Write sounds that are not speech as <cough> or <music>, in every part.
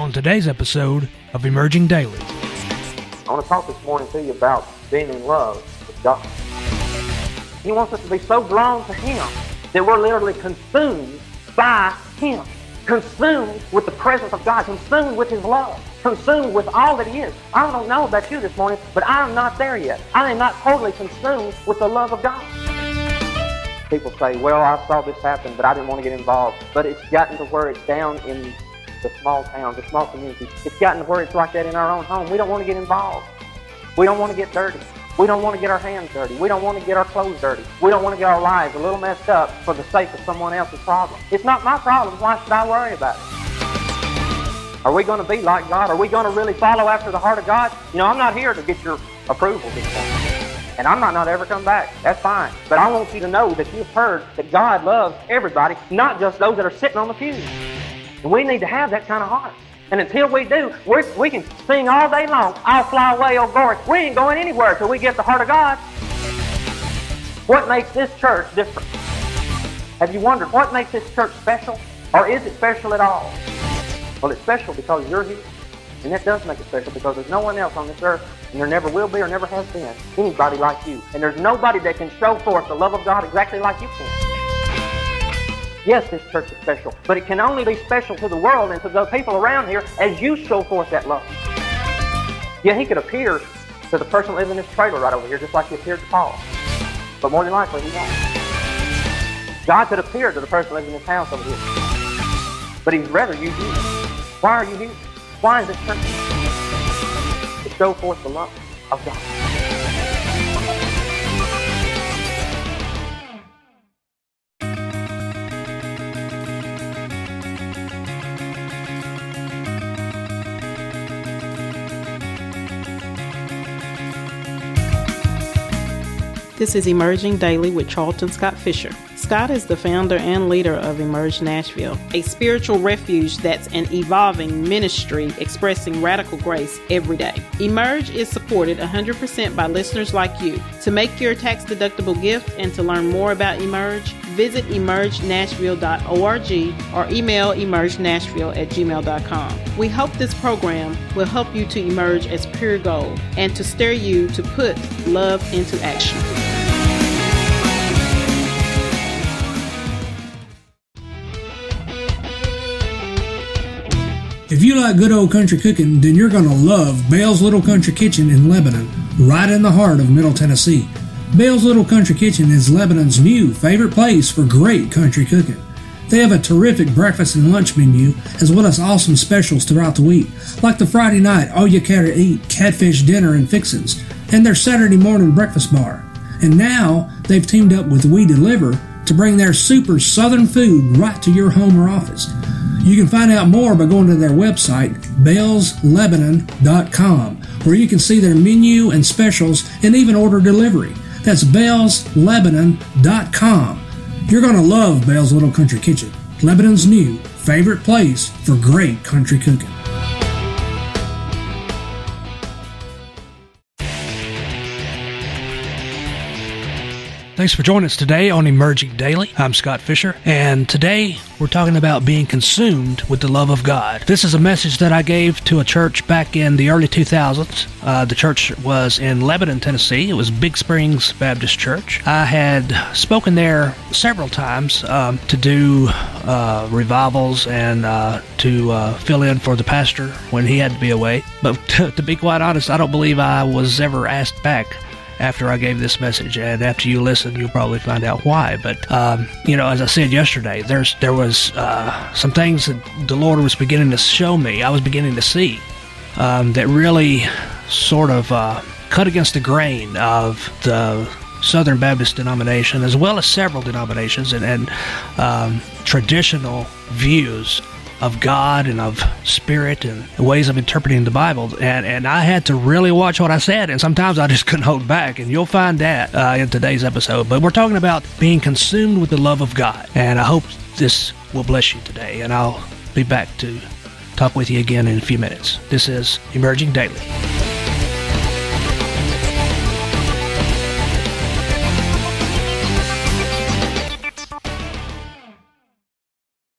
on today's episode of Emerging Daily. I want to talk this morning to you about being in love with God. He wants us to be so drawn to Him that we're literally consumed by Him, consumed with the presence of God, consumed with His love, consumed with all that He is. I don't know about you this morning, but I'm not there yet. I am not totally consumed with the love of God. People say, well, I saw this happen, but I didn't want to get involved. But it's gotten to where it's down in the small towns, the small communities. It's gotten to where it's like that in our own home. We don't want to get involved. We don't want to get dirty. We don't want to get our hands dirty. We don't want to get our clothes dirty. We don't want to get our lives a little messed up for the sake of someone else's problem. It's not my problem. Why should I worry about it? Are we going to be like God? Are we going to really follow after the heart of God? You know, I'm not here to get your approval. And I might not ever come back. That's fine. But I want you to know that you've heard that God loves everybody, not just those that are sitting on the pews. And we need to have that kind of heart. And until we do, we we can sing all day long, I'll fly away, oh glory. We ain't going anywhere till we get the heart of God. What makes this church different? Have you wondered what makes this church special? Or is it special at all? Well, it's special because you're here. And that does make it special because there's no one else on this earth, and there never will be or never has been, anybody like you. And there's nobody that can show forth the love of God exactly like you can. Yes, this church is special, but it can only be special to the world and to the people around here as you show forth that love. Yeah, he could appear to the person living in this trailer right over here, just like he appeared to Paul. But more than likely, he won't. God could appear to the person living in this house over here. But he'd rather you. Why are you here? Why is this church? To show forth the love of God. This is Emerging Daily with Charlton Scott Fisher. Scott is the founder and leader of Emerge Nashville, a spiritual refuge that's an evolving ministry expressing radical grace every day. Emerge is supported 100% by listeners like you. To make your tax deductible gift and to learn more about Emerge, visit emergenashville.org or email emergenashville at gmail.com. We hope this program will help you to emerge as pure gold and to stir you to put love into action. If you like good old country cooking, then you're going to love Bale's Little Country Kitchen in Lebanon, right in the heart of Middle Tennessee. Bale's Little Country Kitchen is Lebanon's new favorite place for great country cooking. They have a terrific breakfast and lunch menu, as well as awesome specials throughout the week, like the Friday night all you care to eat catfish dinner and fixins, and their Saturday morning breakfast bar. And now they've teamed up with We Deliver to bring their super southern food right to your home or office. You can find out more by going to their website, bellslebanon.com, where you can see their menu and specials and even order delivery. That's bellslebanon.com. You're going to love Bell's Little Country Kitchen, Lebanon's new favorite place for great country cooking. Thanks for joining us today on Emerging Daily. I'm Scott Fisher, and today we're talking about being consumed with the love of God. This is a message that I gave to a church back in the early 2000s. Uh, the church was in Lebanon, Tennessee. It was Big Springs Baptist Church. I had spoken there several times um, to do uh, revivals and uh, to uh, fill in for the pastor when he had to be away. But to, <laughs> to be quite honest, I don't believe I was ever asked back after I gave this message, and after you listen, you'll probably find out why. But um, you know, as I said yesterday, there's there was uh, some things that the Lord was beginning to show me. I was beginning to see um, that really sort of uh, cut against the grain of the Southern Baptist denomination, as well as several denominations and, and um, traditional views of God and of spirit and ways of interpreting the Bible. And, and I had to really watch what I said, and sometimes I just <laughs> couldn't hold back. And you'll find that uh, in today's episode. But we're talking about being consumed with the love of God. And I hope this will bless you today. And I'll be back to talk with you again in a few minutes. This is Emerging Daily.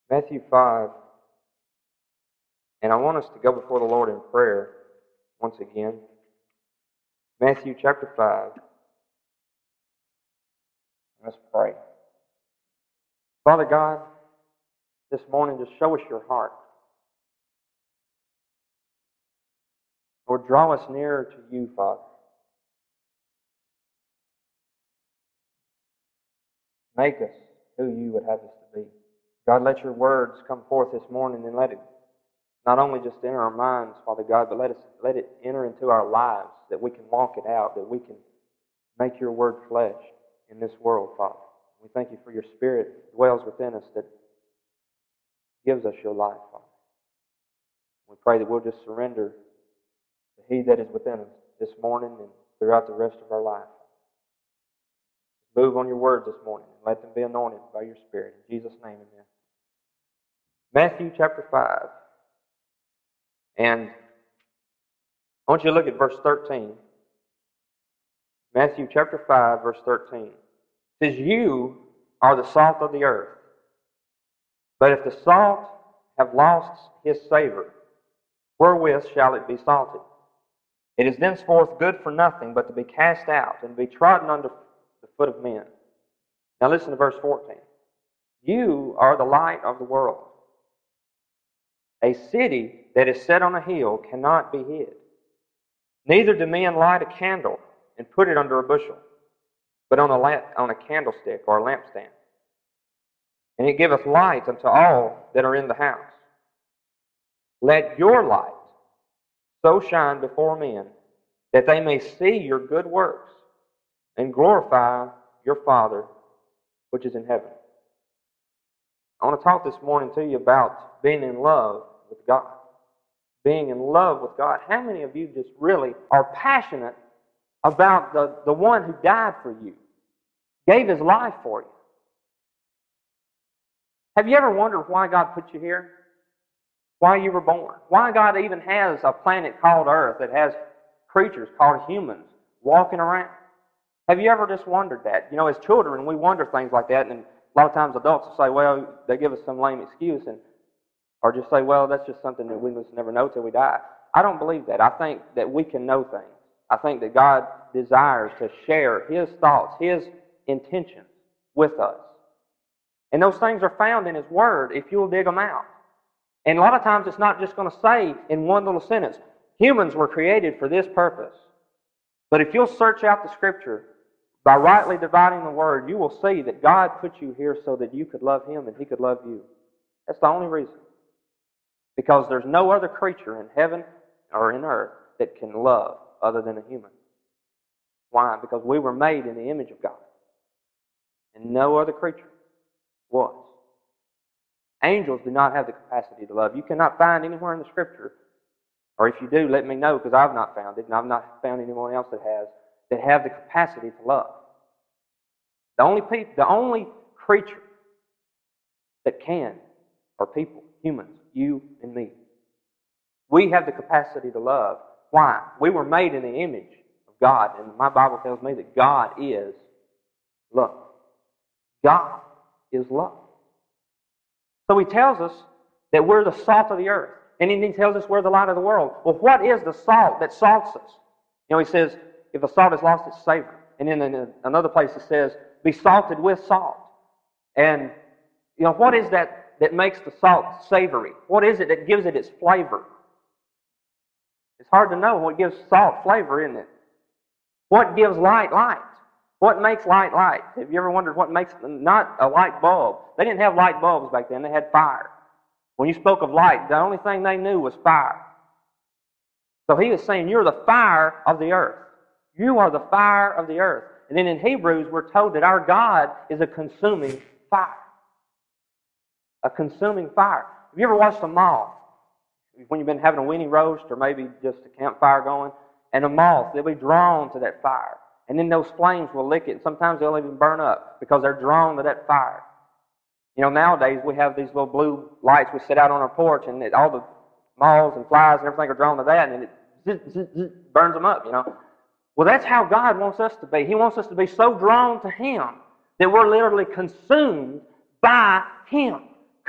Matthew 5 And I want us to go before the Lord in prayer once again. Matthew chapter 5. Let's pray. Father God, this morning just show us your heart. Lord, draw us nearer to you, Father. Make us who you would have us to be. God, let your words come forth this morning and let it not only just enter our minds, Father God, but let us let it enter into our lives that we can walk it out, that we can make your word flesh in this world, Father. We thank you for your spirit dwells within us that gives us your life, Father. We pray that we'll just surrender to He that is within us this morning and throughout the rest of our life. Move on your words this morning and let them be anointed by your Spirit. In Jesus' name, amen. Matthew chapter 5. And I want you to look at verse 13. Matthew chapter 5, verse 13. It says, You are the salt of the earth. But if the salt have lost his savor, wherewith shall it be salted? It is thenceforth good for nothing but to be cast out and be trodden under the foot of men. Now listen to verse 14. You are the light of the world. A city that is set on a hill cannot be hid. Neither do men light a candle and put it under a bushel, but on a, lamp, on a candlestick or a lampstand. And it giveth light unto all that are in the house. Let your light so shine before men that they may see your good works and glorify your Father which is in heaven. I want to talk this morning to you about being in love with God. Being in love with God. How many of you just really are passionate about the, the one who died for you, gave his life for you? Have you ever wondered why God put you here? Why you were born? Why God even has a planet called Earth that has creatures called humans walking around? Have you ever just wondered that? You know, as children, we wonder things like that, and a lot of times adults will say, well, they give us some lame excuse, and or just say, well, that's just something that we must never know till we die. I don't believe that. I think that we can know things. I think that God desires to share His thoughts, His intentions with us. And those things are found in His Word if you'll dig them out. And a lot of times it's not just going to say in one little sentence, humans were created for this purpose. But if you'll search out the Scripture by rightly dividing the Word, you will see that God put you here so that you could love Him and He could love you. That's the only reason. Because there's no other creature in heaven or in earth that can love other than a human. Why? Because we were made in the image of God. And no other creature was. Angels do not have the capacity to love. You cannot find anywhere in the Scripture, or if you do, let me know because I've not found it, and I've not found anyone else that has, that have the capacity to love. The only, people, the only creature that can are people, humans you and me. We have the capacity to love. Why? We were made in the image of God, and my Bible tells me that God is love. God is love. So he tells us that we're the salt of the earth. And then he tells us we're the light of the world. Well, what is the salt that salts us? You know, he says, if the salt has lost its savor. And then in another place it says, be salted with salt. And, you know, what is that that makes the salt savory? What is it that gives it its flavor? It's hard to know what gives salt flavor, isn't it? What gives light light? What makes light light? Have you ever wondered what makes not a light bulb? They didn't have light bulbs back then, they had fire. When you spoke of light, the only thing they knew was fire. So he was saying, You're the fire of the earth. You are the fire of the earth. And then in Hebrews, we're told that our God is a consuming fire a consuming fire. Have you ever watched a moth? When you've been having a weenie roast or maybe just a campfire going, and a moth, they'll be drawn to that fire. And then those flames will lick it. And sometimes they'll even burn up because they're drawn to that fire. You know, nowadays we have these little blue lights we set out on our porch, and it, all the moths and flies and everything are drawn to that, and it zzz, zzz, zzz, burns them up, you know. Well, that's how God wants us to be. He wants us to be so drawn to Him that we're literally consumed by Him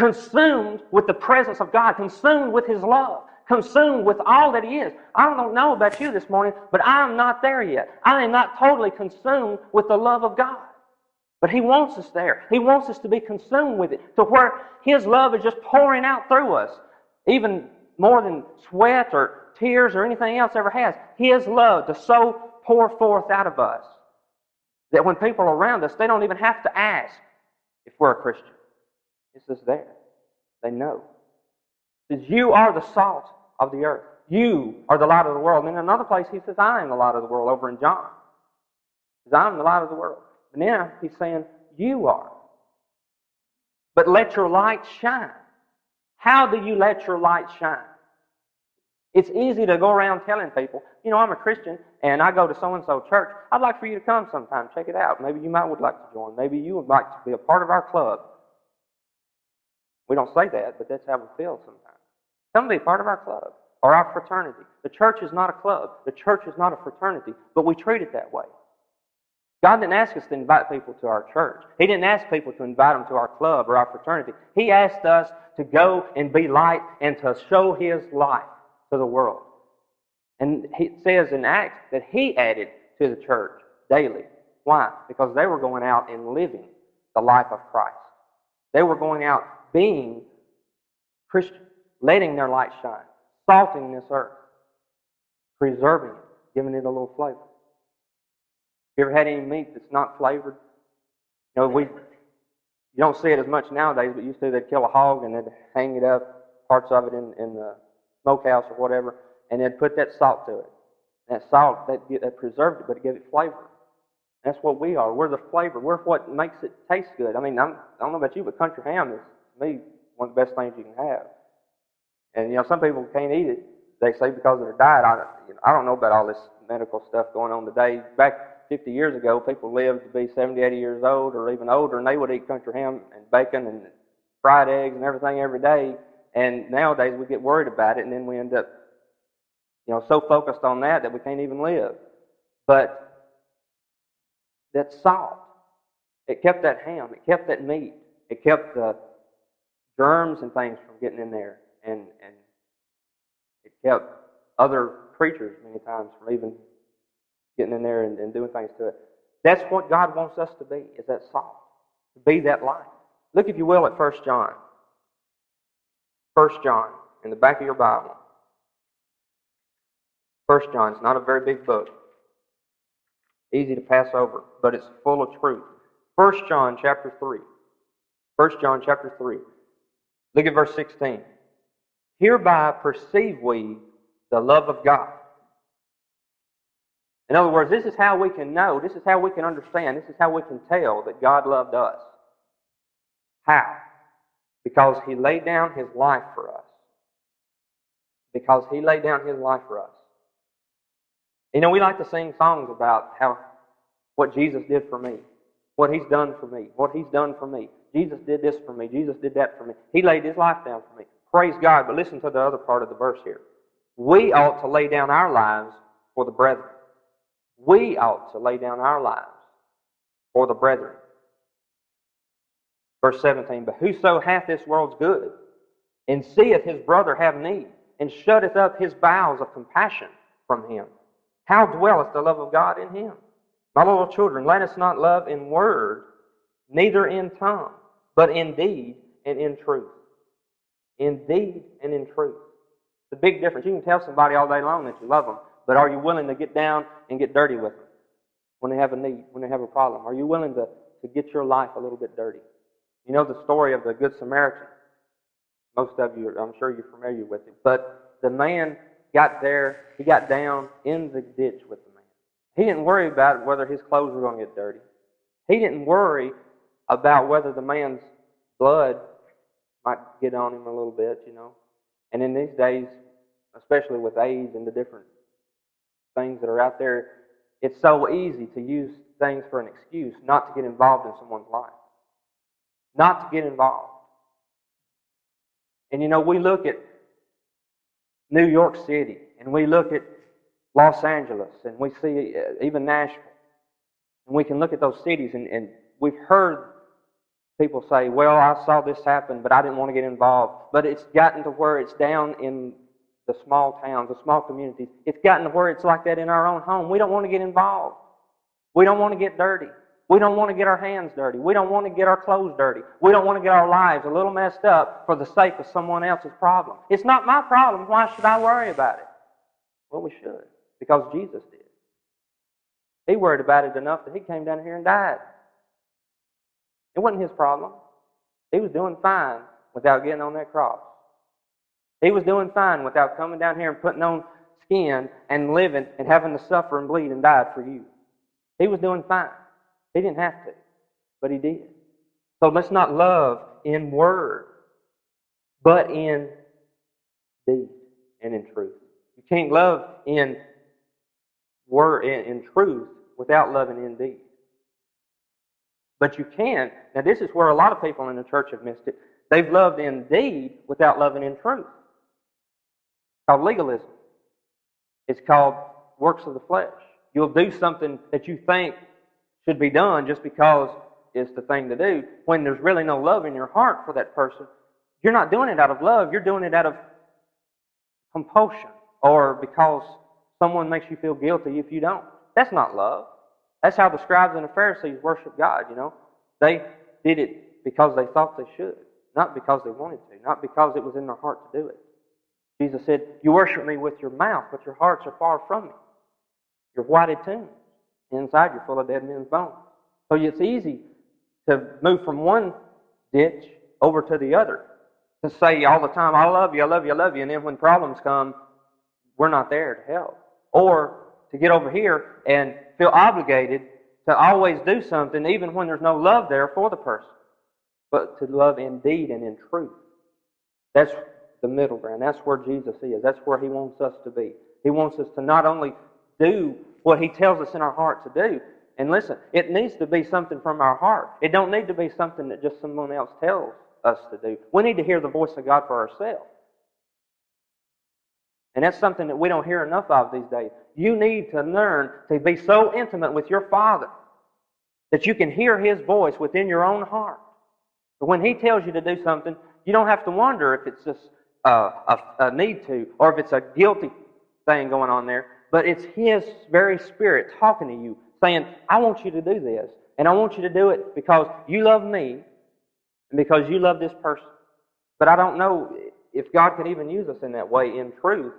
consumed with the presence of God, consumed with His love, consumed with all that He is. I don't know about you this morning, but I'm not there yet. I am not totally consumed with the love of God. But He wants us there. He wants us to be consumed with it to where His love is just pouring out through us, even more than sweat or tears or anything else ever has. His love to so pour forth out of us that when people are around us, they don't even have to ask if we're a Christian. It's just there. They know. He says, You are the salt of the earth. You are the light of the world. And in another place, he says, I am the light of the world over in John. He says, I'm the light of the world. But now he's saying, You are. But let your light shine. How do you let your light shine? It's easy to go around telling people, you know, I'm a Christian and I go to so and so church. I'd like for you to come sometime, check it out. Maybe you might would like to join. Maybe you would like to be a part of our club. We don't say that, but that's how we feel sometimes. Come be part of our club or our fraternity. The church is not a club. The church is not a fraternity, but we treat it that way. God didn't ask us to invite people to our church. He didn't ask people to invite them to our club or our fraternity. He asked us to go and be light and to show His light to the world. And it says in Acts that He added to the church daily. Why? Because they were going out and living the life of Christ. They were going out being Christians, letting their light shine, salting this earth, preserving it, giving it a little flavor. You ever had any meat that's not flavored? You know, we you don't see it as much nowadays, but used to they'd kill a hog and they'd hang it up, parts of it in, in the smokehouse or whatever, and they'd put that salt to it. That salt that that preserved it, but it gave it flavor. That's what we are. We're the flavor. We're what makes it taste good. I mean, I'm, I don't know about you, but country ham is to me one of the best things you can have. And you know, some people can't eat it. They say because of their diet. I, you know, I don't know about all this medical stuff going on today. Back 50 years ago, people lived to be 70, 80 years old or even older, and they would eat country ham and bacon and fried eggs and everything every day. And nowadays we get worried about it, and then we end up, you know, so focused on that that we can't even live. But that salt, it kept that ham, it kept that meat, it kept the germs and things from getting in there, and and it kept other creatures many times from even getting in there and, and doing things to it. That's what God wants us to be, is that salt, to be that light. Look, if you will, at 1 John. 1 John, in the back of your Bible. 1 John, is not a very big book. Easy to pass over, but it's full of truth. 1 John chapter 3. 1 John chapter 3. Look at verse 16. Hereby perceive we the love of God in other words, this is how we can know, this is how we can understand, this is how we can tell that God loved us. How? Because He laid down His life for us. Because He laid down His life for us. You know, we like to sing songs about how what Jesus did for me, what He's done for me, what He's done for me. Jesus did this for me. Jesus did that for me. He laid His life down for me. Praise God. But listen to the other part of the verse here. We ought to lay down our lives for the brethren we ought to lay down our lives for the brethren. Verse 17, But whoso hath this world's good, and seeth his brother have need, and shutteth up his bowels of compassion from him, how dwelleth the love of God in him? My little children, let us not love in word, neither in tongue, but in deed and in truth. In deed and in truth. The big difference. You can tell somebody all day long that you love them, but are you willing to get down and get dirty with them when they have a need, when they have a problem? Are you willing to, to get your life a little bit dirty? You know the story of the Good Samaritan. Most of you, I'm sure you're familiar with it. But the man got there, he got down in the ditch with the man. He didn't worry about whether his clothes were going to get dirty. He didn't worry about whether the man's blood might get on him a little bit, you know. And in these days, especially with AIDS and the different things that are out there, it's so easy to use things for an excuse not to get involved in someone's life. Not to get involved. And you know, we look at New York City and we look at Los Angeles and we see uh, even Nashville. And we can look at those cities and, and we've heard people say, well, I saw this happen, but I didn't want to get involved. But it's gotten to where it's down in the small towns, the small communities. It's gotten to where it's like that in our own home. We don't want to get involved. We don't want to get dirty. We don't want to get our hands dirty. We don't want to get our clothes dirty. We don't want to get our lives a little messed up for the sake of someone else's problem. It's not my problem. Why should I worry about it? Well, we should, because Jesus did. He worried about it enough that he came down here and died. It wasn't his problem. He was doing fine without getting on that cross. He was doing fine without coming down here and putting on skin and living and having to suffer and bleed and die for you. He was doing fine. He didn't have to, but he did. So let's not love in word, but in deed and in truth. You can't love in word in, in truth without loving in deed. But you can. Now, this is where a lot of people in the church have missed it. They've loved in deed without loving in truth. It's called legalism. It's called works of the flesh. You'll do something that you think should be done just because it's the thing to do when there's really no love in your heart for that person. You're not doing it out of love, you're doing it out of compulsion or because someone makes you feel guilty if you don't. That's not love. That's how the scribes and the Pharisees worship God, you know. They did it because they thought they should, not because they wanted to, not because it was in their heart to do it. Jesus said, You worship me with your mouth, but your hearts are far from me. You're whited tombs. Inside, you're full of dead men's bones. So it's easy to move from one ditch over to the other. To say all the time, I love you, I love you, I love you, and then when problems come, we're not there to help. Or to get over here and feel obligated to always do something, even when there's no love there for the person, but to love in deed and in truth. That's the middle ground. That's where Jesus is. That's where He wants us to be. He wants us to not only do what He tells us in our heart to do, and listen, it needs to be something from our heart. It don't need to be something that just someone else tells us to do. We need to hear the voice of God for ourselves. And that's something that we don't hear enough of these days. You need to learn to be so intimate with your Father that you can hear His voice within your own heart. But when He tells you to do something, you don't have to wonder if it's just a, a, a need to or if it's a guilty thing going on there. But it's His very Spirit talking to you, saying, I want you to do this. And I want you to do it because you love me and because you love this person. But I don't know if God can even use us in that way in truth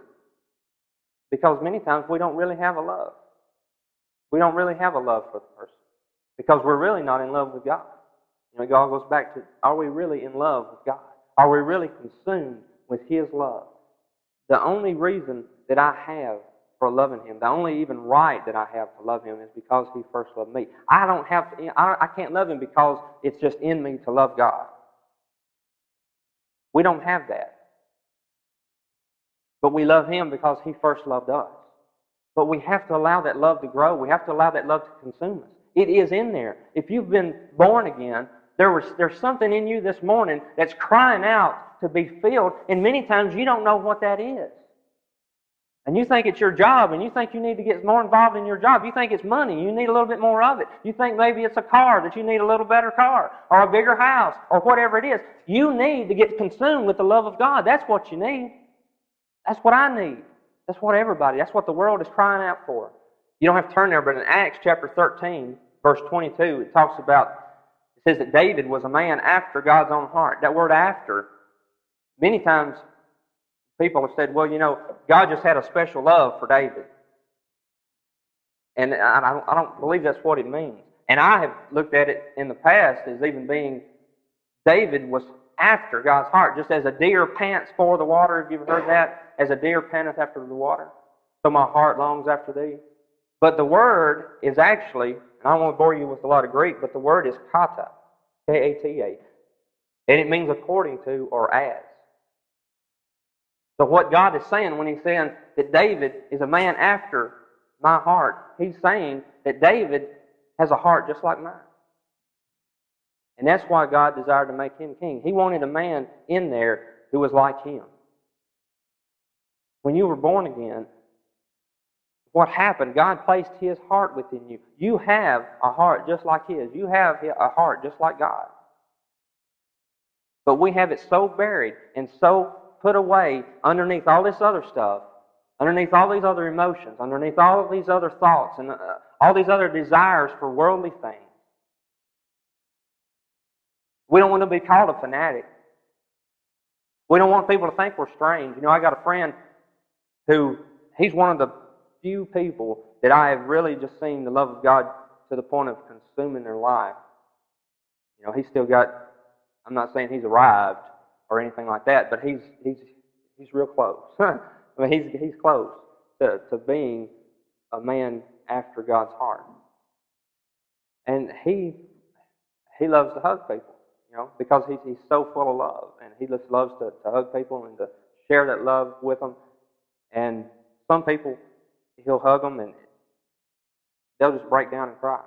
because many times we don't really have a love. We don't really have a love for the person because we're really not in love with God. You know, God goes back to are we really in love with God? Are we really consumed with His love? The only reason that I have for loving Him, the only even right that I have to love Him is because He first loved me. I don't have to, I can't love Him because it's just in me to love God. We don't have that. But we love Him because He first loved us. But we have to allow that love to grow. We have to allow that love to consume us. It is in there. If you've been born again, there was, there's something in you this morning that's crying out to be filled, and many times you don't know what that is. And you think it's your job, and you think you need to get more involved in your job. You think it's money, you need a little bit more of it. You think maybe it's a car, that you need a little better car, or a bigger house, or whatever it is. You need to get consumed with the love of God. That's what you need. That's what I need. That's what everybody, that's what the world is crying out for. You don't have to turn there, but in Acts chapter 13, verse 22, it talks about, it says that David was a man after God's own heart. That word after, many times people have said, well, you know, God just had a special love for David. And I don't, I don't believe that's what it means. And I have looked at it in the past as even being David was after God's heart, just as a deer pants for the water. Have you ever heard that? As a deer panteth after the water, so my heart longs after thee. But the word is actually, and I to bore you with a lot of Greek, but the word is kata, K-A-T-A, and it means according to or as. So what God is saying when He's saying that David is a man after my heart, He's saying that David has a heart just like mine. And that's why God desired to make him king. He wanted a man in there who was like him. When you were born again, what happened? God placed His heart within you. You have a heart just like His. You have a heart just like God. But we have it so buried and so put away underneath all this other stuff, underneath all these other emotions, underneath all of these other thoughts, and uh, all these other desires for worldly things. We don't want to be called a fanatic. We don't want people to think we're strange. You know, I got a friend who, he's one of the few people that I have really just seen the love of God to the point of consuming their life. You know, he's still got, I'm not saying he's arrived or anything like that, but he's, he's, he's real close. <laughs> I mean, he's, he's close to, to being a man after God's heart. And he, he loves to hug people, know, because he's, he's so full of love. And he just loves to, to hug people and to share that love with them. And some people, he'll hug them and they'll just break down and cry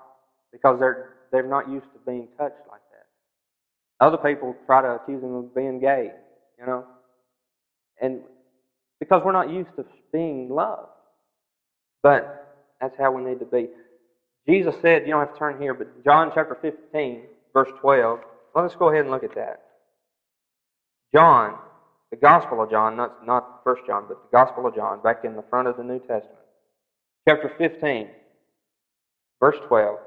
because they're they're not used to being touched like that. Other people try to accuse him of being gay, you know, and because we're not used to being loved. But that's how we need to be. Jesus said, you don't have to turn here, but John chapter 15, verse 12. Let us go ahead and look at that. John, the Gospel of John, not, not First John, but the Gospel of John, back in the front of the New Testament. Chapter 15, verse 12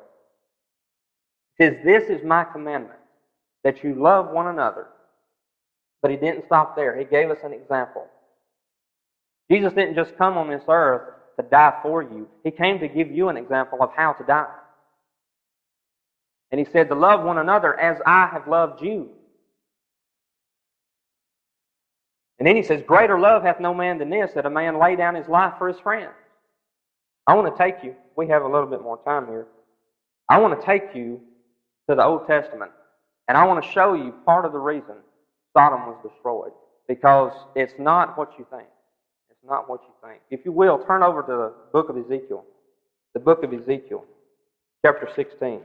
says, This is my commandment, that you love one another. But he didn't stop there. He gave us an example. Jesus didn't just come on this earth to die for you. He came to give you an example of how to die. And he said, To love one another as I have loved you. And then he says, Greater love hath no man than this, that a man lay down his life for his friends. I want to take you, we have a little bit more time here. I want to take you to the Old Testament, and I want to show you part of the reason Sodom was destroyed. Because it's not what you think. It's not what you think. If you will, turn over to the book of Ezekiel. The book of Ezekiel, chapter 16.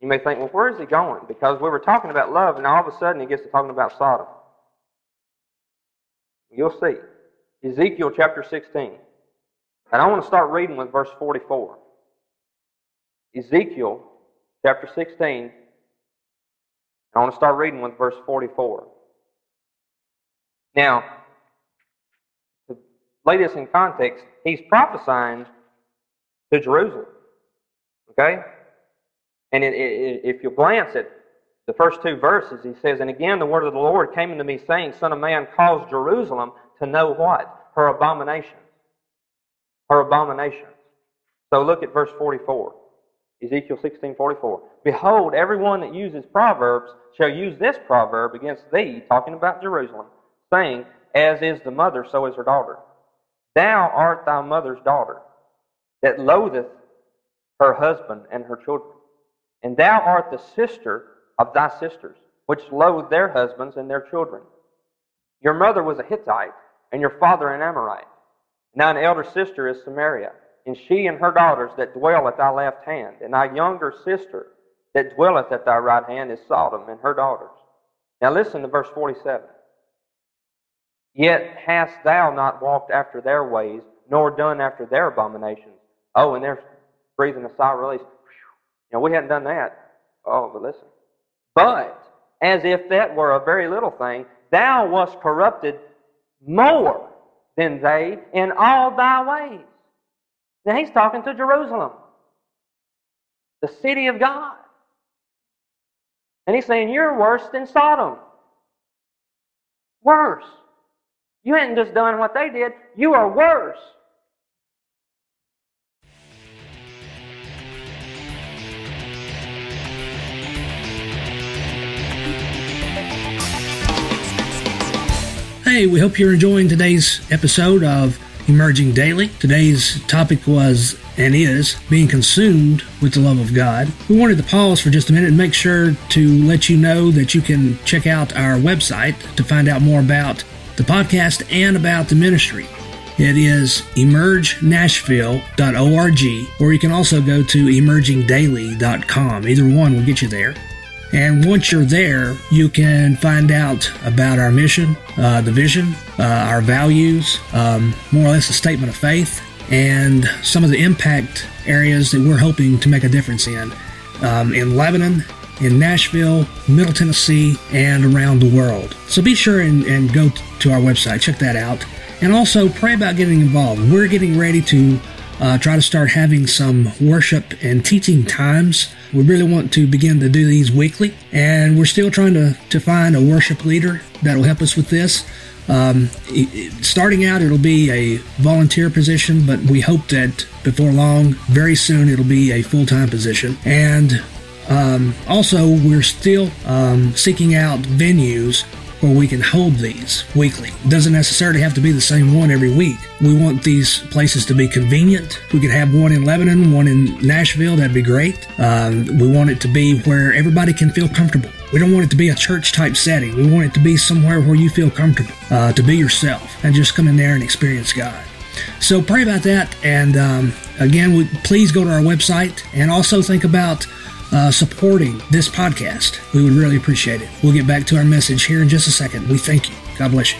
You may think, well, where is he going? Because we were talking about love, and all of a sudden he gets to talking about Sodom. You'll see. Ezekiel chapter 16. And I want to start reading with verse 44. Ezekiel chapter 16. I want to start reading with verse 44. Now, to lay this in context, he's prophesying to Jerusalem. Okay? And it, it, if you glance at the first two verses, he says, And again the word of the Lord came unto me, saying, Son of man, cause Jerusalem to know what? Her abominations. Her abominations. So look at verse 44. Ezekiel 16:44. Behold, everyone that uses proverbs shall use this proverb against thee, talking about Jerusalem, saying, As is the mother, so is her daughter. Thou art thy mother's daughter, that loatheth her husband and her children. And thou art the sister of thy sisters, which loathe their husbands and their children. Your mother was a Hittite, and your father an Amorite. Now an elder sister is Samaria and she and her daughters that dwell at thy left hand, and thy younger sister that dwelleth at thy right hand is Sodom and her daughters. Now listen to verse 47. Yet hast thou not walked after their ways, nor done after their abominations. Oh, and they're breathing a sigh of release. Know, we hadn't done that. Oh, but listen. But, as if that were a very little thing, thou wast corrupted more than they in all thy ways. Now he's talking to Jerusalem, the city of God. And he's saying, You're worse than Sodom. Worse. You hadn't just done what they did, you are worse. Hey, we hope you're enjoying today's episode of Emerging Daily. Today's topic was and is being consumed with the love of God. We wanted to pause for just a minute and make sure to let you know that you can check out our website to find out more about the podcast and about the ministry. It is emergenashville.org, or you can also go to emergingdaily.com. Either one will get you there. And once you're there, you can find out about our mission, uh, the vision, uh, our values, um, more or less a statement of faith, and some of the impact areas that we're hoping to make a difference in um, in Lebanon, in Nashville, Middle Tennessee, and around the world. So be sure and, and go to our website, check that out, and also pray about getting involved. We're getting ready to uh, try to start having some worship and teaching times. We really want to begin to do these weekly, and we're still trying to, to find a worship leader that'll help us with this. Um, starting out, it'll be a volunteer position, but we hope that before long, very soon, it'll be a full time position. And um, also, we're still um, seeking out venues where we can hold these weekly. Doesn't necessarily have to be the same one every week. We want these places to be convenient. We could have one in Lebanon, one in Nashville, that'd be great. Um, we want it to be where everybody can feel comfortable. We don't want it to be a church type setting. We want it to be somewhere where you feel comfortable uh, to be yourself and just come in there and experience God. So pray about that. And um, again, we, please go to our website and also think about uh, supporting this podcast. We would really appreciate it. We'll get back to our message here in just a second. We thank you. God bless you.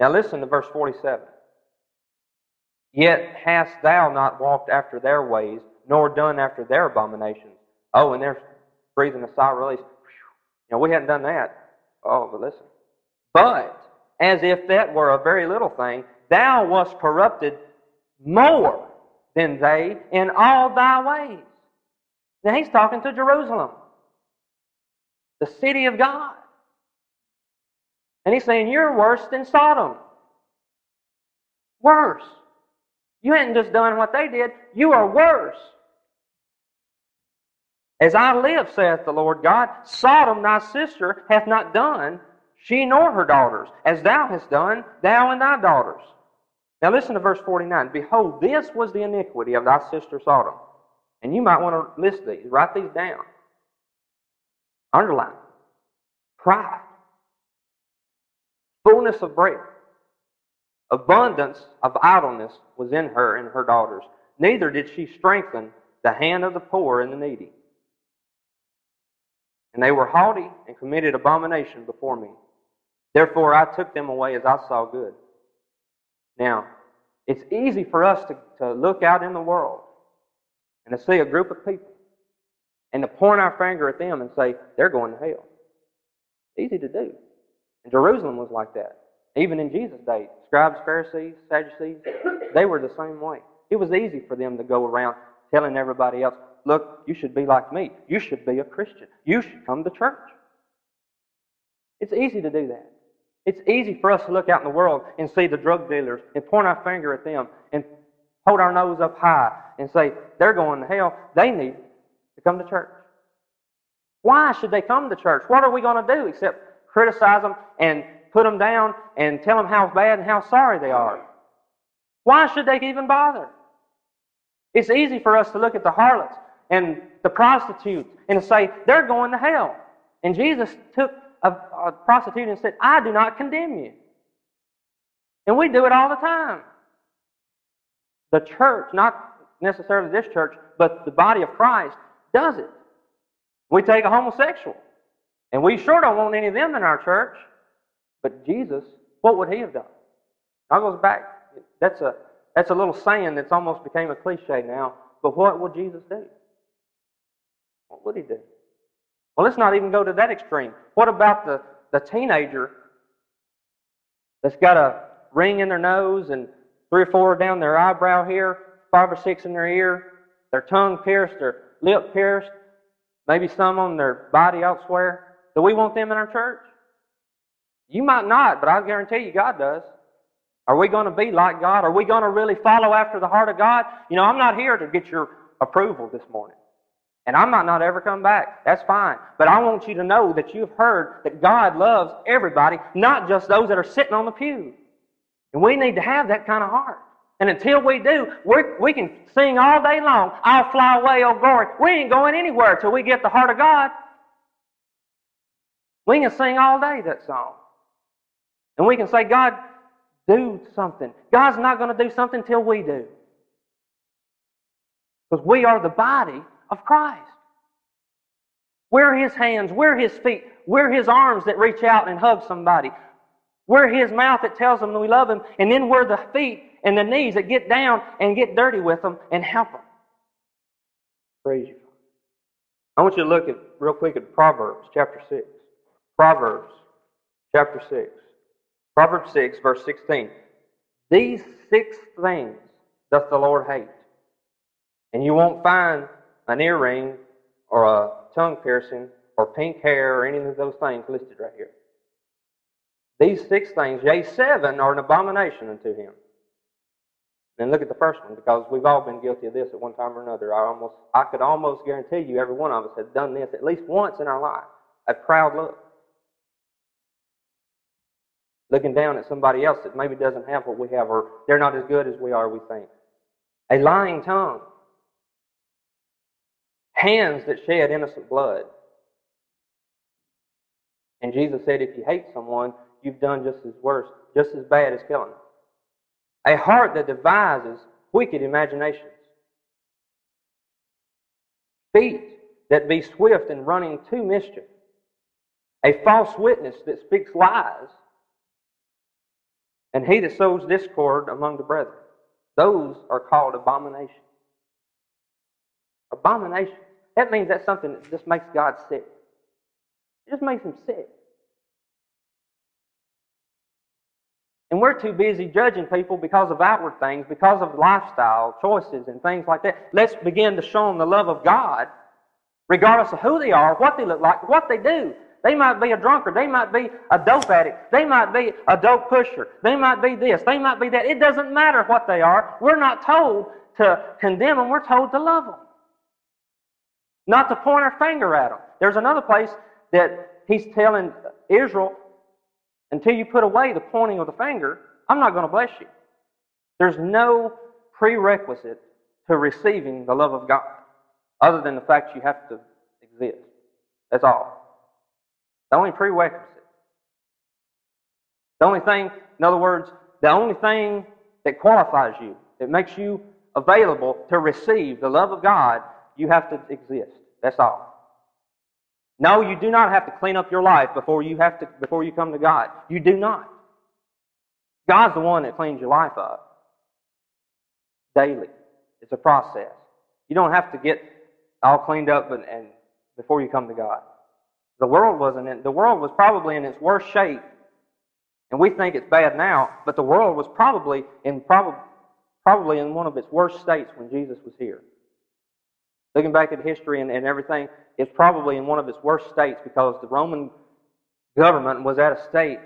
Now listen to verse 47. Yet hast thou not walked after their ways, nor done after their abominations. Oh, and they're breathing a sigh of release. You know, we hadn't done that. Oh, but listen. But, as if that were a very little thing, thou wast corrupted more than they in all thy ways. Now he's talking to Jerusalem, the city of God. And he's saying, You're worse than Sodom. Worse. You hadn't just done what they did, you are worse. As I live, saith the Lord God, Sodom thy sister hath not done, she nor her daughters, as thou hast done, thou and thy daughters. Now listen to verse 49. Behold, this was the iniquity of thy sister Sodom. And you might want to list these, write these down. Underline. Pride. Fullness of bread. Abundance of idleness was in her and her daughters. Neither did she strengthen the hand of the poor and the needy. And they were haughty and committed abomination before me. Therefore I took them away as I saw good. Now, it's easy for us to, to look out in the world and to see a group of people and to point our finger at them and say, they're going to hell. Easy to do. And Jerusalem was like that. Even in Jesus' day, scribes, Pharisees, Sadducees, they were the same way. It was easy for them to go around telling everybody else, look, you should be like me. You should be a Christian. You should come to church. It's easy to do that. It's easy for us to look out in the world and see the drug dealers and point our finger at them and hold our nose up high and say, they're going to hell. They need to come to church. Why should they come to church? What are we going to do except criticize them and put them down and tell them how bad and how sorry they are? Why should they even bother? It's easy for us to look at the harlots and the prostitutes and say, they're going to hell. And Jesus took a, a prostitute and said, I do not condemn you. And we do it all the time. The church, not necessarily this church, but the body of Christ, does it. We take a homosexual, and we sure don't want any of them in our church. But Jesus, what would he have done? I goes back. That's a that's a little saying that's almost became a cliche now. But what would Jesus do? What would he do? Well, let's not even go to that extreme. What about the, the teenager that's got a ring in their nose and three or four down their eyebrow here, five or six in their ear, their tongue pierced, their lip pierced, maybe some on their body elsewhere? Do we want them in our church? You might not, but I guarantee you God does. Are we going to be like God? Are we going to really follow after the heart of God? You know, I'm not here to get your approval this morning. And I might not ever come back. That's fine. But I want you to know that you've heard that God loves everybody, not just those that are sitting on the pew. And we need to have that kind of heart. And until we do, we can sing all day long, I'll fly away, oh glory. We ain't going anywhere till we get the heart of God. We can sing all day that song. And we can say, God, do something. God's not going to do something till we do. Because we are the body of Christ. We're His hands, we're His feet, we're His arms that reach out and hug somebody. We're His mouth that tells them we love Him, and then we're the feet and the knees that get down and get dirty with them and help them. Praise you. I want you to look at real quick at Proverbs chapter 6. Proverbs chapter 6. Proverbs 6, verse 16. These six things doth the Lord hate. And you won't find an earring or a tongue piercing or pink hair or any of those things listed right here. These six things, yea, seven, are an abomination unto him. Then look at the first one, because we've all been guilty of this at one time or another. I almost, I could almost guarantee you every one of us has done this at least once in our life. A proud look. Looking down at somebody else that maybe doesn't have what we have, or they're not as good as we are, we think. A lying tongue. Hands that shed innocent blood. And Jesus said, if you hate someone, you've done just as worse, just as bad as killing them. A heart that devises wicked imaginations. Feet that be swift in running to mischief. A false witness that speaks lies. And he that sows discord among the brethren. Those are called abominations. Abominations. That means that's something that just makes God sick. It just makes him sick. And we're too busy judging people because of outward things, because of lifestyle choices and things like that. Let's begin to show them the love of God, regardless of who they are, what they look like, what they do. They might be a drunkard. They might be a dope addict. They might be a dope pusher. They might be this. They might be that. It doesn't matter what they are. We're not told to condemn them. We're told to love them. Not to point our finger at them. There's another place that he's telling Israel until you put away the pointing of the finger, I'm not going to bless you. There's no prerequisite to receiving the love of God other than the fact you have to exist. That's all. The only prerequisite. The only thing, in other words, the only thing that qualifies you, that makes you available to receive the love of God, you have to exist. That's all. No, you do not have to clean up your life before you have to before you come to God. You do not. God's the one that cleans your life up daily. It's a process. You don't have to get all cleaned up and, and before you come to God. The world wasn't in, the world was probably in its worst shape, and we think it's bad now, but the world was probably in probably probably in one of its worst states when Jesus was here. Looking back at history and, and everything, it's probably in one of its worst states because the Roman government was at a state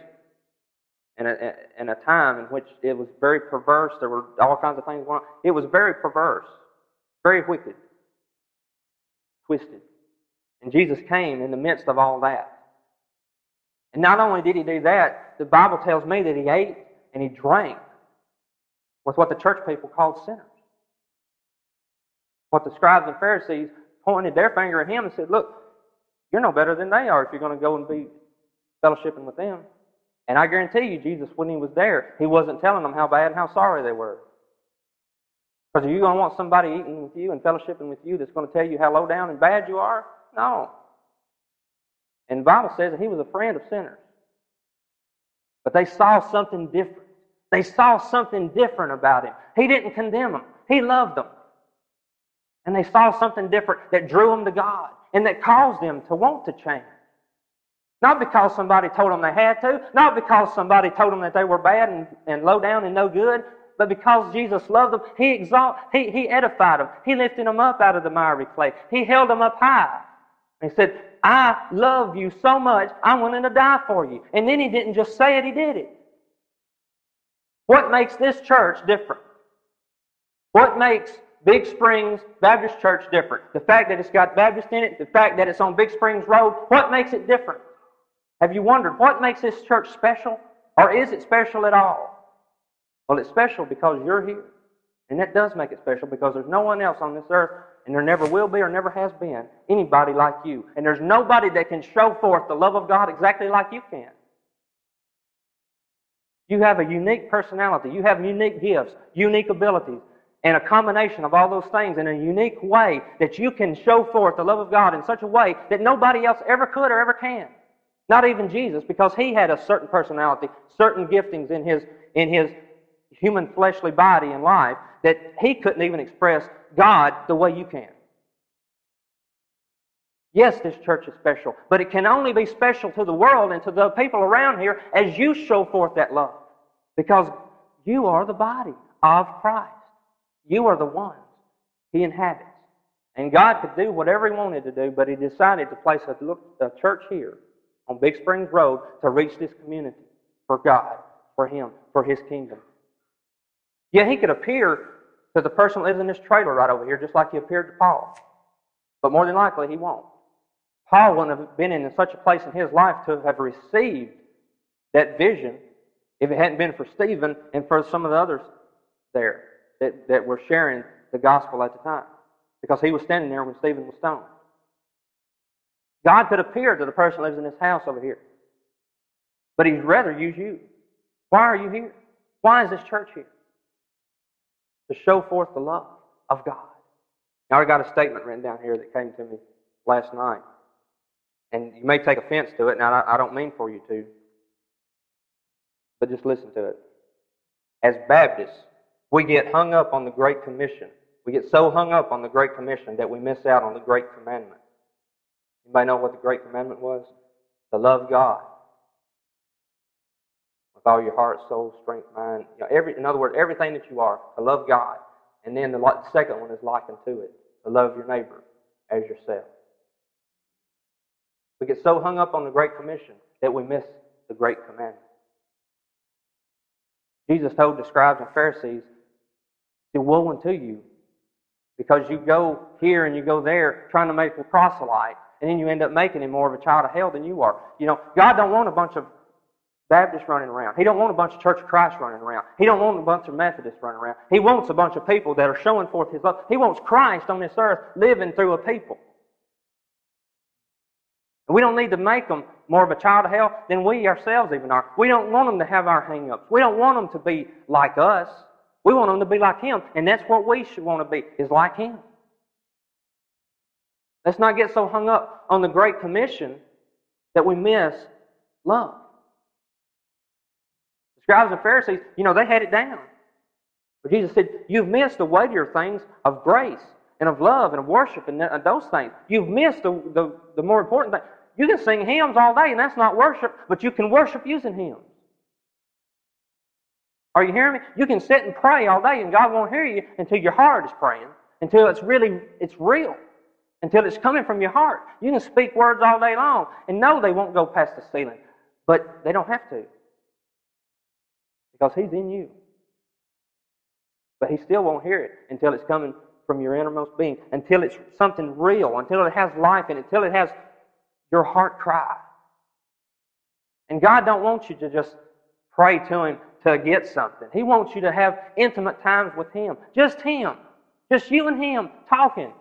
and a, in a time in which it was very perverse. There were all kinds of things going on. It was very perverse, very wicked, twisted. And Jesus came in the midst of all that. And not only did he do that, the Bible tells me that he ate and he drank with what the church people called sinners. What the scribes and Pharisees pointed their finger at him and said, Look, you're no better than they are if you're going to go and be fellowshipping with them. And I guarantee you, Jesus, when he was there, he wasn't telling them how bad and how sorry they were. Because are you going to want somebody eating with you and fellowshipping with you that's going to tell you how low down and bad you are? No. And the Bible says that he was a friend of sinners. But they saw something different. They saw something different about him. He didn't condemn them. He loved them. And they saw something different that drew them to God and that caused them to want to change. Not because somebody told them they had to, not because somebody told them that they were bad and, and low down and no good, but because Jesus loved them, He exalt, he, he edified them. He lifted them up out of the miry clay. He held them up high. He said, I love you so much, I'm willing to die for you. And then He didn't just say it, He did it. What makes this church different? What makes Big Springs Baptist Church different? The fact that it's got Baptist in it, the fact that it's on Big Springs Road, what makes it different? Have you wondered what makes this church special? Or is it special at all? Well, it's special because you're here. And that does make it special because there's no one else on this earth, and there never will be or never has been anybody like you. And there's nobody that can show forth the love of God exactly like you can. You have a unique personality. You have unique gifts, unique abilities and a combination of all those things in a unique way that you can show forth the love of God in such a way that nobody else ever could or ever can. Not even Jesus, because he had a certain personality, certain giftings in his, in his human fleshly body and life that he couldn't even express God the way you can. Yes, this church is special, but it can only be special to the world and to the people around here as you show forth that love. Because you are the body of Christ. You are the ones He inhabits. And God could do whatever He wanted to do, but He decided to place a, a church here on Big Springs Road to reach this community for God, for Him, for His kingdom. Yeah, He could appear to the person lives in this trailer right over here, just like He appeared to Paul. But more than likely, He won't. Paul wouldn't have been in such a place in his life to have received that vision if it hadn't been for Stephen and for some of the others there that, that were sharing the gospel at the time. Because he was standing there when Stephen was stoned. God could appear to the person who lives in this house over here. But he'd rather use you. Why are you here? Why is this church here? To show forth the love of God. Now, I got a statement written down here that came to me last night. And you may take offense to it, Now, I don't mean for you to, but just listen to it. As Baptists, we get hung up on the Great Commission. We get so hung up on the Great Commission that we miss out on the Great Commandment. Anybody know what the Great Commandment was? To love God with all your heart, soul, strength, mind. You know, every, in other words, everything that you are, to love God. And then the, the second one is likened to it, to love your neighbor as yourself. We get so hung up on the Great Commission that we miss the Great Commandment. Jesus told the scribes and Pharisees, The woe unto you, because you go here and you go there trying to make a proselyte, and then you end up making him more of a child of hell than you are. You know, God don't want a bunch of Baptists running around. He don't want a bunch of Church of Christ running around. He don't want a bunch of Methodists running around. He wants a bunch of people that are showing forth His love. He wants Christ on this earth living through a people. We don't need to make them more of a child of hell than we ourselves even are. We don't want them to have our hang-ups. We don't want them to be like us. We want them to be like Him. And that's what we should want to be, is like Him. Let's not get so hung up on the Great Commission that we miss love. The scribes and Pharisees, you know, they had it down. But Jesus said, You've missed the weightier things of grace and of love and of worship and those things. You've missed the, the, the more important thing. You can sing hymns all day, and that's not worship, but you can worship using hymns. Are you hearing me? You can sit and pray all day, and God won't hear you until your heart is praying, until it's really, it's real, until it's coming from your heart. You can speak words all day long, and know they won't go past the ceiling, but they don't have to, because He's in you. But He still won't hear it until it's coming from your innermost being, until it's something real, until it has life and until it has your heart cry. And God don't want you to just pray to Him to get something. He wants you to have intimate times with Him. Just Him. Just you and Him talking.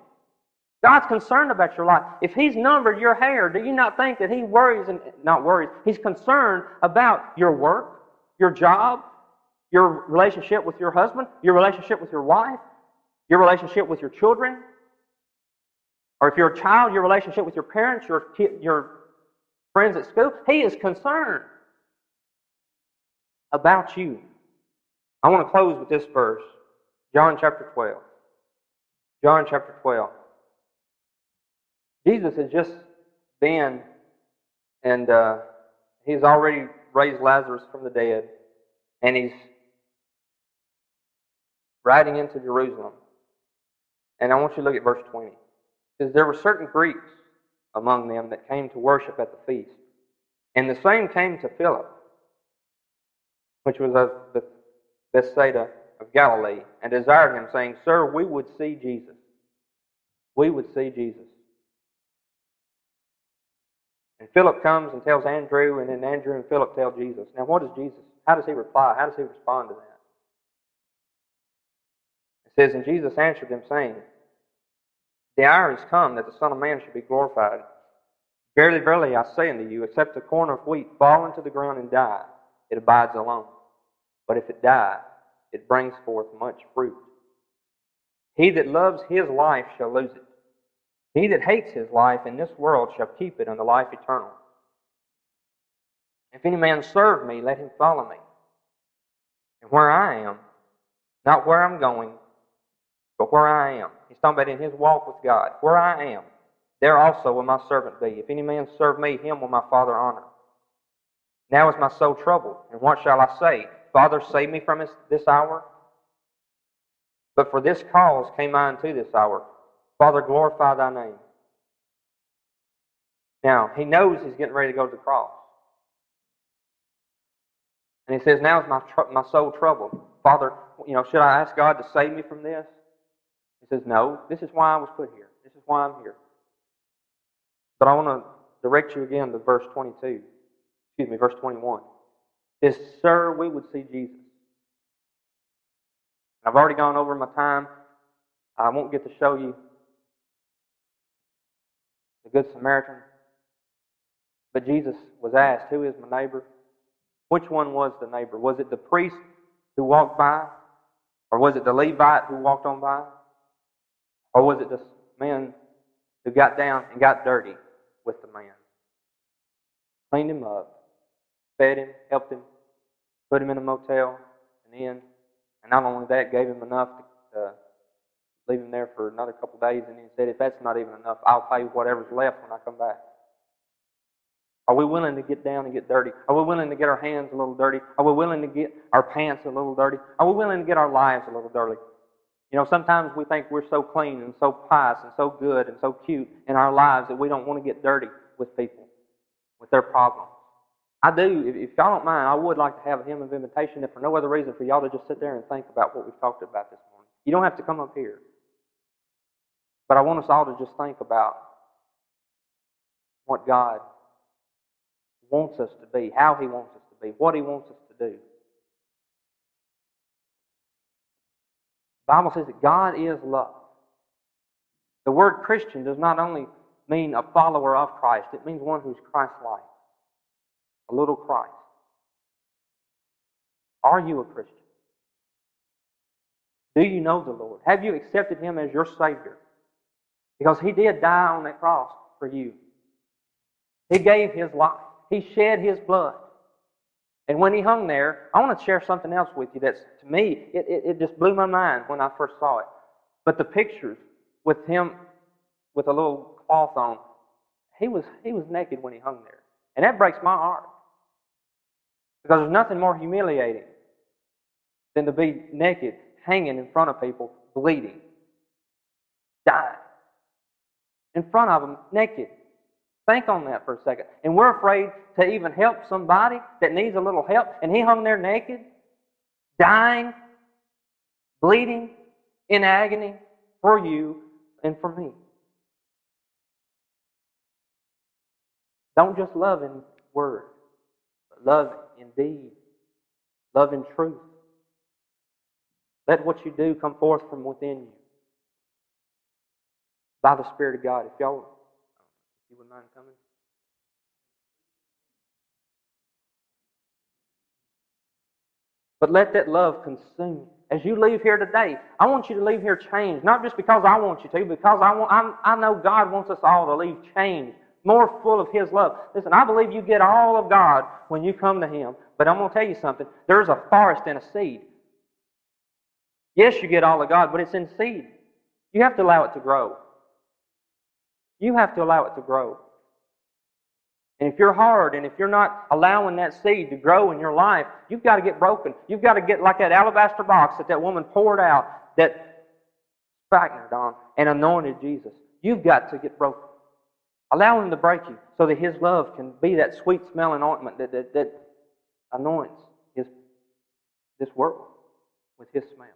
God's concerned about your life. If He's numbered your hair, do you not think that He worries and not worries? He's concerned about your work, your job, your relationship with your husband, your relationship with your wife, your relationship with your children, or if you're a child, your relationship with your parents, your, your friends at school, He is concerned about you. I want to close with this verse John chapter 12. John chapter 12. Jesus has just been and uh, he's already raised Lazarus from the dead, and he's riding into Jerusalem. And I want you to look at verse 20 says there were certain Greeks among them that came to worship at the feast. And the same came to Philip, which was of Bethsaida of Galilee, and desired him, saying, Sir, we would see Jesus. We would see Jesus. And Philip comes and tells Andrew, and then Andrew and Philip tell Jesus. Now, what does Jesus, how does he reply? How does he respond to that? It says, And Jesus answered them, saying, the hour has come that the Son of Man should be glorified. Verily, verily, I say unto you, except a corn of wheat fall into the ground and die, it abides alone. But if it die, it brings forth much fruit. He that loves his life shall lose it. He that hates his life in this world shall keep it unto life eternal. If any man serve me, let him follow me. And where I am, not where I'm going, but where I am. He's talking about in his walk with God. Where I am, there also will my servant be. If any man serve me, him will my Father honor. Now is my soul troubled, and what shall I say? Father, save me from this hour? But for this cause came I unto this hour. Father, glorify thy name. Now, he knows he's getting ready to go to the cross. And he says, Now is my, tr- my soul troubled. Father, you know, should I ask God to save me from this? He says, No, this is why I was put here. This is why I'm here. But I want to direct you again to verse 22. Excuse me, verse 21. It says, Sir, we would see Jesus. I've already gone over my time. I won't get to show you the Good Samaritan. But Jesus was asked, Who is my neighbor? Which one was the neighbor? Was it the priest who walked by? Or was it the Levite who walked on by? Or was it the man who got down and got dirty with the man? Cleaned him up, fed him, helped him, put him in a motel, and inn. And not only that, gave him enough to uh, leave him there for another couple of days. And he said, If that's not even enough, I'll pay whatever's left when I come back. Are we willing to get down and get dirty? Are we willing to get our hands a little dirty? Are we willing to get our pants a little dirty? Are we willing to get our lives a little dirty? You know, sometimes we think we're so clean and so pious and so good and so cute in our lives that we don't want to get dirty with people, with their problems. I do. If, y'all don't mind, I would like to have a hymn of invitation, if for no other reason, for y'all to just sit there and think about what we've talked about this morning. You don't have to come up here. But I want us all to just think about what God wants us to be, how He wants us to be, what He wants us to do. The Bible says that God is love. The word Christian does not only mean a follower of Christ, it means one who's Christ like, a little Christ. Are you a Christian? Do you know the Lord? Have you accepted Him as your Savior? Because He did die on that cross for you. He gave His life. He shed his blood. And when he hung there, I want to share something else with you that's, to me, it, it, it just blew my mind when I first saw it. But the pictures with him with a little cloth on, he was, he was naked when he hung there. And that breaks my heart. Because there's nothing more humiliating than to be naked, hanging in front of people, bleeding, dying. In front of them, naked. Think on that for a second. And we're afraid to even help somebody that needs a little help, and he hung there naked, dying, bleeding, in agony for you and for me. Don't just love in word, but love deed, love and truth. Let what you do come forth from within you by the Spirit of God. If y'all you wouldn't mind coming? But let that love consume. As you leave here today, I want you to leave here changed. Not just because I want you to, because I, want, I, I know God wants us all to leave changed, more full of His love. Listen, I believe you get all of God when you come to Him. But I'm going to tell you something. There's a forest and a seed. Yes, you get all of God, but it's in seed. You have to allow it to grow. You have to allow it to grow. And if you're hard and if you're not allowing that seed to grow in your life, you've got to get broken. You've got to get like that alabaster box that that woman poured out that spikenard on and anointed Jesus. You've got to get broken. Allow Him to break you so that His love can be that sweet smelling ointment that, that, that anoints his, this world with His smell.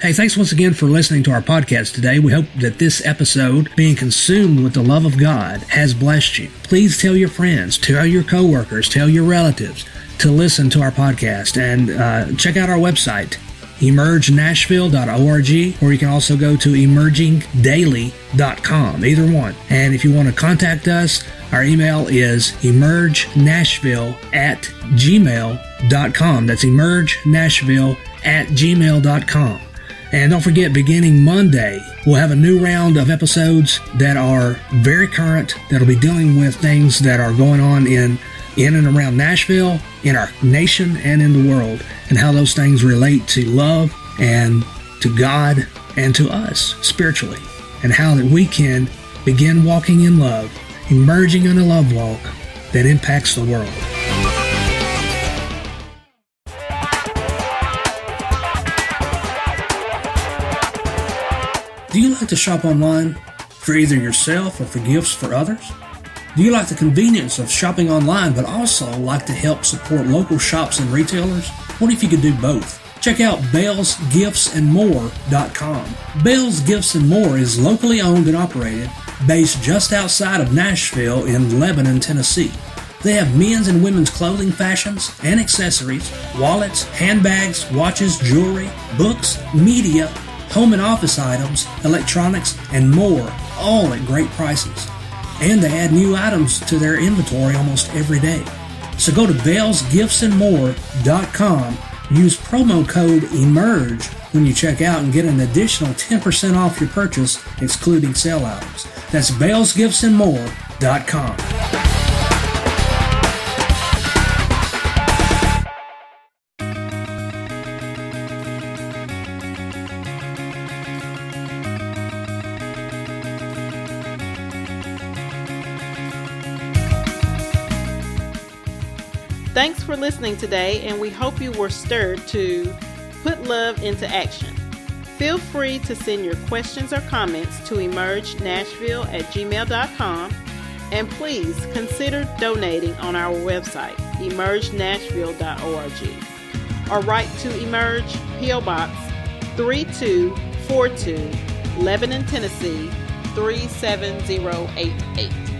Hey, thanks once again for listening to our podcast today. We hope that this episode, being consumed with the love of God, has blessed you. Please tell your friends, tell your coworkers, tell your relatives to listen to our podcast and uh, check out our website, emergenashville.org, or you can also go to emergingdaily.com, either one. And if you want to contact us, our email is emergenashville at gmail.com. That's emergenashville at gmail.com. And don't forget, beginning Monday, we'll have a new round of episodes that are very current, that'll be dealing with things that are going on in in and around Nashville, in our nation, and in the world, and how those things relate to love and to God and to us spiritually, and how that we can begin walking in love, emerging in a love walk that impacts the world. Do you like to shop online for either yourself or for gifts for others? Do you like the convenience of shopping online but also like to help support local shops and retailers? What if you could do both? Check out BellsGiftsAndMore.com. Bell's Gifts and More is locally owned and operated, based just outside of Nashville in Lebanon, Tennessee. They have men's and women's clothing fashions and accessories, wallets, handbags, watches, jewelry, books, media, home and office items, electronics, and more, all at great prices. And they add new items to their inventory almost every day. So go to bellsgiftsandmore.com, use promo code EMERGE when you check out and get an additional 10% off your purchase, excluding sale items. That's bellsgiftsandmore.com. Thanks for listening today, and we hope you were stirred to put love into action. Feel free to send your questions or comments to emergenashville at gmail.com and please consider donating on our website, emergenashville.org, or write to Emerge P.O. Box 3242, Lebanon, Tennessee 37088.